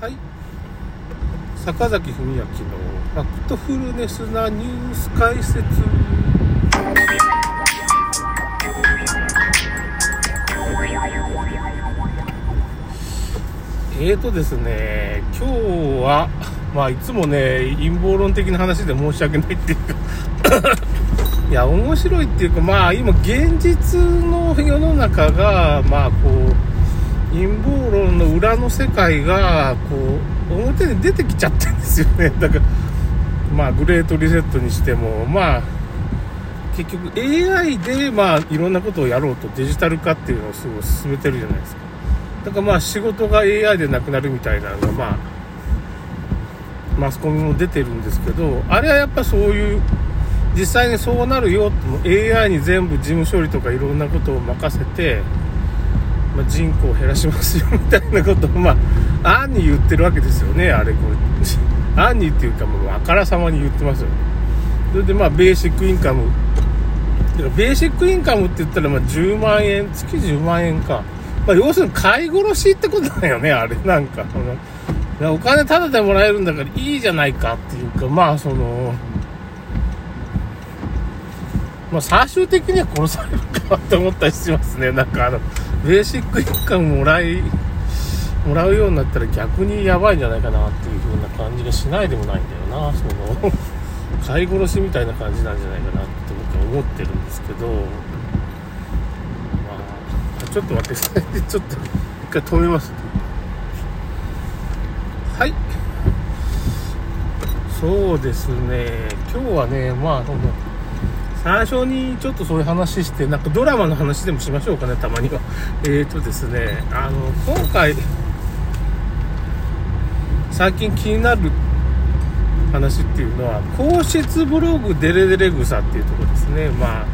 はい。坂崎文明のファクトフルネスなニュース解説。えーとですね今日はまあいつもね陰謀論的な話で申し訳ないっていうか いや面白いっていうかまあ今現実の世の中がまあこう陰謀論の裏の世界がこう表に出てきちゃってるんですよね。だからまあグレートリセットにしてもまあ結局 AI でまあいろんなことをやろうとデジタル化っていうのをすごい進めてるじゃないですか。だからまあ仕事が AI でなくなるみたいなのがまあマスコミも出てるんですけどあれはやっぱそういう実際にそうなるよって AI に全部事務処理とかいろんなことを任せて、まあ、人口を減らしますよみたいなことをまあ暗に言ってるわけですよねあれこれ。暗にっていうかもうあからさまに言ってますよね。それでまあベーシックインカム。ベーシックインカムって言ったらまあ10万円月10万円か、まあ、要するに買い殺しってことだよねあれ。なんかお金タダでもらえるんだからいいじゃないかっていうかまあそのまあ、最終的には殺されるかなって思ったりしますね。なんかあの、ベーシックインカムもらい、もらうようになったら逆にやばいんじゃないかなっていう風な感じがしないでもないんだよな。その、飼い殺しみたいな感じなんじゃないかなって僕は思ってるんですけど、まあ、ちょっと待ってください。ちょっと一回止めます。はい。そうですね。今日はね、まあ、最初にちょっとそういう話して、なんかドラマの話でもしましょうかね、たまには。えーとですね、あの、今回、最近気になる話っていうのは、皇室ブログデレデレ草っていうとこですね。まあ、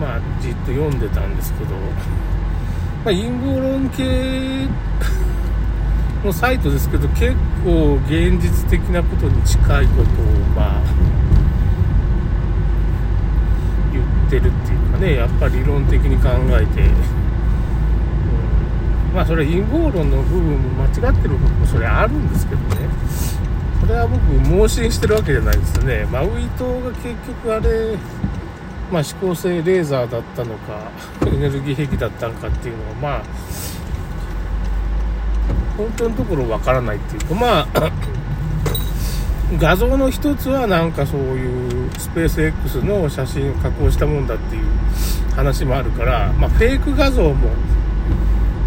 まあ、じっと読んでたんですけど、まあ、陰謀論系のサイトですけど、結構現実的なことに近いことを、まあ、ってるっていうかねやっぱり理論的に考えて、うん、まあそれ陰謀論の部分も間違ってる部分もそれあるんですけどね。それは僕盲信してるわけじゃないですね。マウイ島が結局あれまあ指向性レーザーだったのかエネルギー兵器だったのかっていうのはまあ本当のところわからないっていうかまあ画像の一つはなんかそういうスペース X の写真を加工したもんだっていう話もあるから、まあ、フェイク画像も、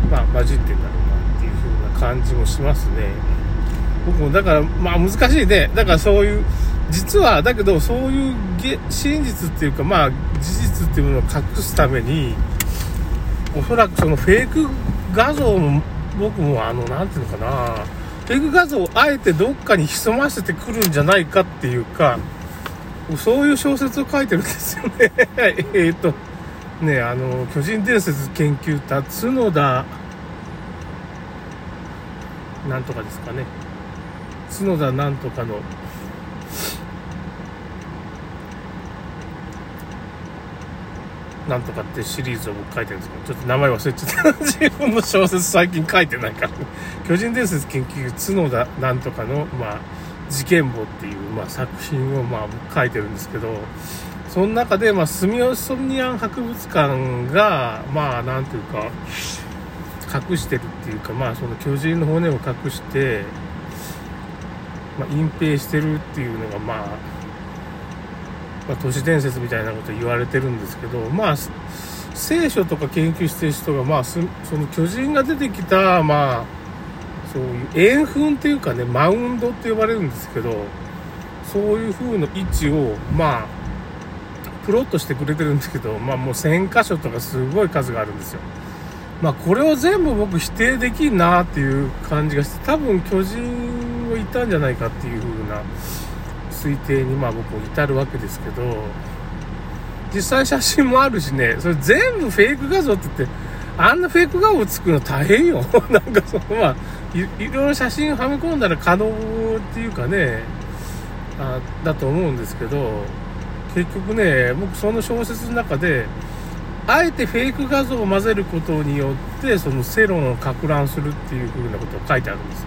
まあ、混じってんだろうなっていう風な感じもしますね。僕もだから、まあ難しいね。だからそういう、実は、だけどそういう真実っていうか、まあ事実っていうものを隠すために、おそらくそのフェイク画像も、僕もあの、なんていうのかな、ペグ画像をあえてどっかに潜ませてくるんじゃないかっていうか、そういう小説を書いてるんですよね。えっと、ね、あの、巨人伝説研究家、角田、なんとかですかね。角田なんとかの、なんとかってシリーズを僕書いてるんですけど、ちょっと名前忘れちゃった。自分の小説最近書いてないから。巨人伝説研究角田なんとかの、まあ、事件簿っていう、まあ、作品を、まあ、書いてるんですけど、その中で、まあ、スミオソニアン博物館が、まあ、なんていうか、隠してるっていうか、まあ、その巨人の骨を隠して、まあ、隠蔽してるっていうのが、まあ、まあ、都市伝説みたいなこと言われてるんですけど、まあ、聖書とか研究してる人が、まあ、その巨人が出てきた、まあ、そういう円墳っていうかね、マウンドって呼ばれるんですけど、そういう風の位置を、まあ、プロットしてくれてるんですけど、まあもう1000箇所とかすごい数があるんですよ。まあこれを全部僕否定できんなっていう感じがして、多分巨人をいたんじゃないかっていう風な推定にまあ僕至るわけですけど、実際写真もあるしね、それ全部フェイク画像って言って、あんなフェイク画像作るの大変よ。なんかそのまあ、いろいろ写真はめ込んだら可能っていうかね、あだと思うんですけど、結局ね、僕その小説の中で、あえてフェイク画像を混ぜることによって、その世論をか乱するっていう風なことを書いてあるんです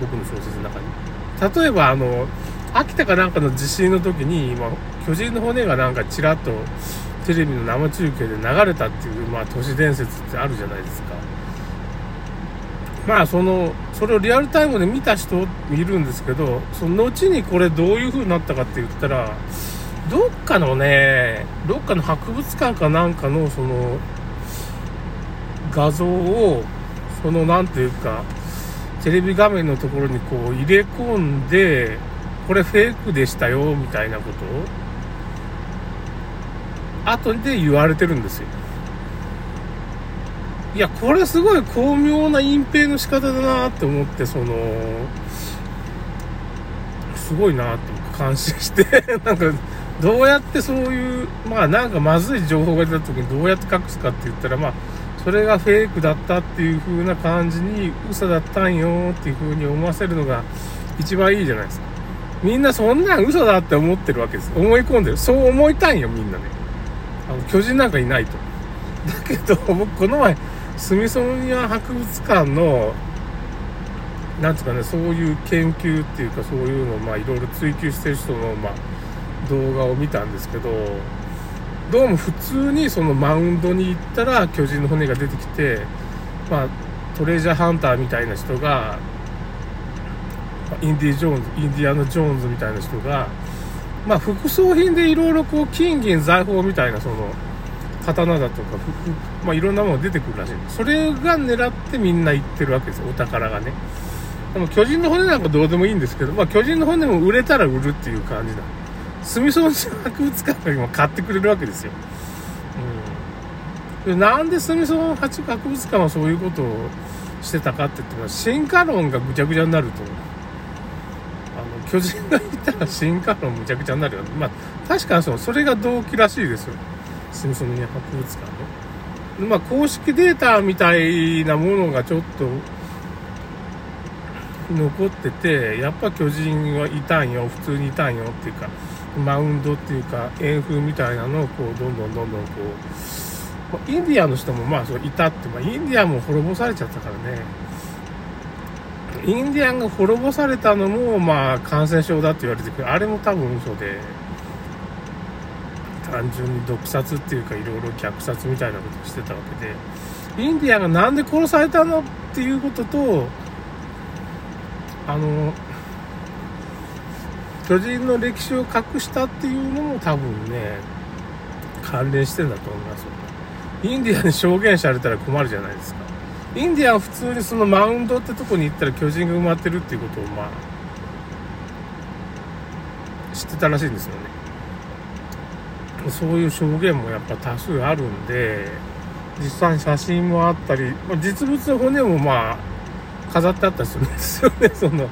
僕の小説の中に。例えば、あの、秋田かなんかの地震の時に、まあ、巨人の骨がなんかちらっとテレビの生中継で流れたっていう、まあ、都市伝説ってあるじゃないですか。まあ、その、それをリアルタイムで見た人いるんですけど、その後にこれどういう風になったかって言ったら、どっかのね、どっかの博物館かなんかのその画像を、そのなんていうか、テレビ画面のところにこう入れ込んで、これフェイクでしたよ、みたいなことを、後で言われてるんですよ。いや、これすごい巧妙な隠蔽の仕方だなって思って、その、すごいなって感心して なんか、どうやってそういう、まあなんかまずい情報が出た時にどうやって隠すかって言ったら、まあ、それがフェイクだったっていう風な感じに、嘘だったんよっていう風に思わせるのが一番いいじゃないですか。みんなそんなん嘘だって思ってるわけです。思い込んでる。そう思いたいんよ、みんなね。あの、巨人なんかいないと。だけど、僕この前、スミソニア博物館の、なんつうかね、そういう研究っていうか、そういうのを、まあ、いろいろ追求してる人の、まあ、動画を見たんですけど、どうも普通にそのマウンドに行ったら巨人の骨が出てきて、まあ、トレジャーハンターみたいな人が、インディ・ジョーンズ、インディアナ・ジョーンズみたいな人が、まあ、副葬品でいろいろこう、金銀財宝みたいな、その、刀だとか、まあ、いろんなもの出てくるらしい。それが狙ってみんな行ってるわけですよ、お宝がね。でも巨人の骨なんかどうでもいいんですけど、まあ、巨人の骨も売れたら売るっていう感じなんで。スミソン博物館が今買ってくれるわけですよ。うん、でなんでスミソン博物館はそういうことをしてたかって言っても進化論がぐちゃぐちゃになるとあの巨人がいたら進化論むちゃくちゃになるよねまあ確かにそそれが動機らしいですよスミソニア博物館の？まあ公式データみたいなものがちょっと残っててやっぱ巨人はいたんよ。普通にいたんよっていうかマウンドっていうか円風みたいなのをこうどんどんどんどんこうインディアンの人もまあそういたって、まあ、インディアンも滅ぼされちゃったからね。インディアンが滅ぼされたのもまあ感染症だって言われてくる。あれも多分嘘で。単純に毒殺っていうかいろいろ虐殺みたいなことをしてたわけでインディアンがなんで殺されたのっていうこととあの巨人の歴史を隠したっていうのも多分ね、関連してんだと思いますよ。インディアンに証言されたら困るじゃないですか。インディアンは普通にそのマウンドってとこに行ったら巨人が埋まってるっていうことをまあ、知ってたらしいんですよね。そういう証言もやっぱ多数あるんで、実際に写真もあったり、実物の骨もまあ、飾ってあったりするんですよね、その、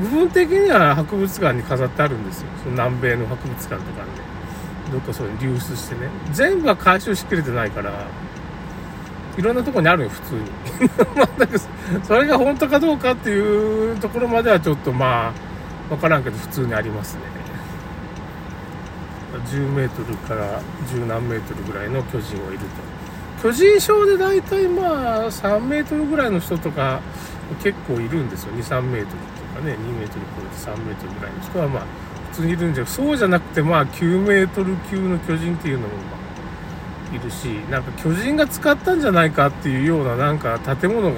部分的には博物館に飾ってあるんですよ。その南米の博物館とかに、ね、どっかそういう流出してね。全部は回収しきれてないから、いろんなとこにあるよ、普通に。それが本当かどうかっていうところまではちょっとまあ、わからんけど、普通にありますね。10メートルから10何メートルぐらいの巨人をいると。巨人症で大体まあ、3メートルぐらいの人とか結構いるんですよ、2、3メートルと。かね、2メートル超えて3メートルぐらいの人はまあ、普通にいるんじゃそうじゃなくてまあ、9メートル級の巨人っていうのもまあ、いるし、なんか巨人が使ったんじゃないかっていうようななんか建物が、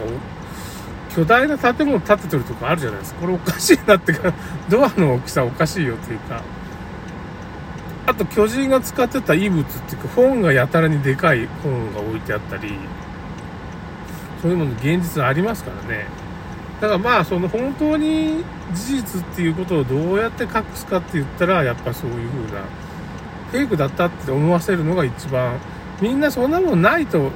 巨大な建物建ててるとこあるじゃないですか。これおかしいなってか、ドアの大きさおかしいよっていうか、あと巨人が使ってた遺物っていうか本がやたらにでかい本が置いてあったり、そういうもの現実ありますからね。だからまあ、その本当に事実っていうことをどうやって隠すかって言ったら、やっぱそういう風な、フェイクだったって思わせるのが一番、みんなそんなもんないと、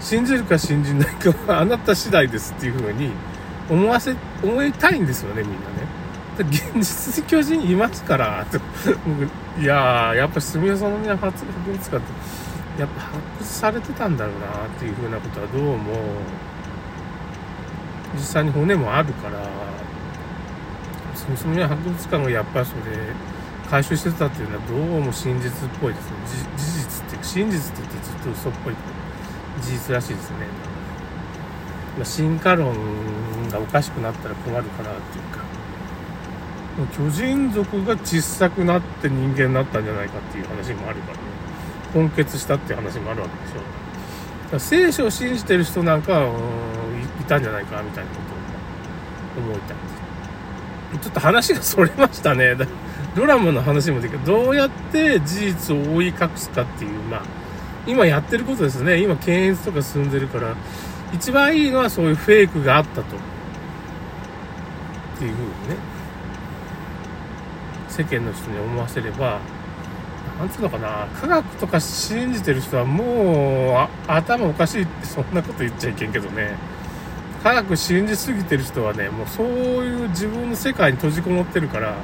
信じるか信じないかはあなた次第ですっていう風に思わせ、思いたいんですよね、みんなね。現実に巨人いますから、僕、いやー、やっぱ住吉の宮博物館って、やっぱ発掘されてたんだろうなっていう風なことはどうも、実際に骨もあるからスミソニア博物館がやっぱりそれ回収してたっていうのはどうも真実っぽいですね事実って真実って言ってずっと嘘っぽい。事実らしいですね、まあ、進化論がおかしくなったら困るかなっていうか。巨人族が小さくなって人間になったんじゃないかっていう話もあるからね。根結したっていう話もあるわけでしょ。だから聖書を信じてる人なんかいたんじゃないかみたいなことを思いたい。ちょっと話がそれましたね。ドラマの話もできる。どうやって事実を覆い隠すかっていうまあ今やってることですね。今検閲とか進んでるから一番いいのはそういうフェイクがあったと。っていうふうにね。世間の人に思わせればなんつうのかな科学とか信じてる人はもう頭おかしいってそんなこと言っちゃいけんけどね。科学信じすぎてる人はねもうそういう自分の世界に閉じこもってるから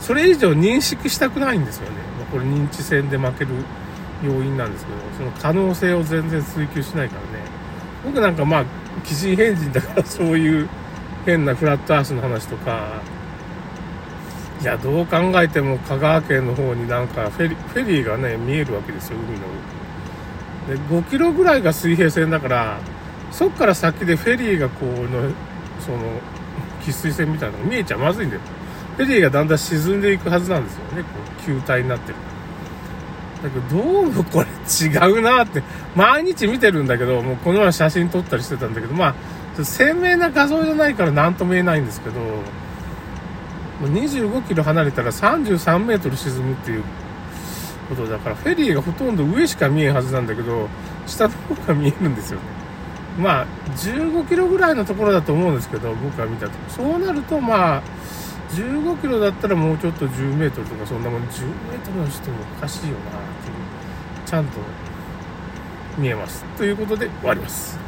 それ以上認識したくないんですよね、ま、これ認知戦で負ける要因なんですけどその可能性を全然追求しないからね。僕なんかまあ奇人変人だからそういう変なフラットアースの話とかいやどう考えても香川県の方になんかフェリフェリーがね見えるわけですよ海の上。で5キロぐらいが水平線だからそっから先でフェリーがこうのその喫水線みたいなのが見えちゃまずいんだよ。フェリーがだんだん沈んでいくはずなんですよね。こう球体になってる。だけどどうもこれ違うなって毎日見てるんだけどもうこの前写真撮ったりしてたんだけどまあ鮮明な画像じゃないから何とも言えないんですけど25キロ離れたら33メートル沈むっていうことだからフェリーがほとんど上しか見えんはずなんだけど下の方が見えるんですよね。まあ15キロぐらいのところだと思うんですけど僕が見たとそうなるとまあ15キロだったらもうちょっと10メートルとかそんなもん10メートルの人もおかしいよなっていうちゃんと見えます。ということで終わります。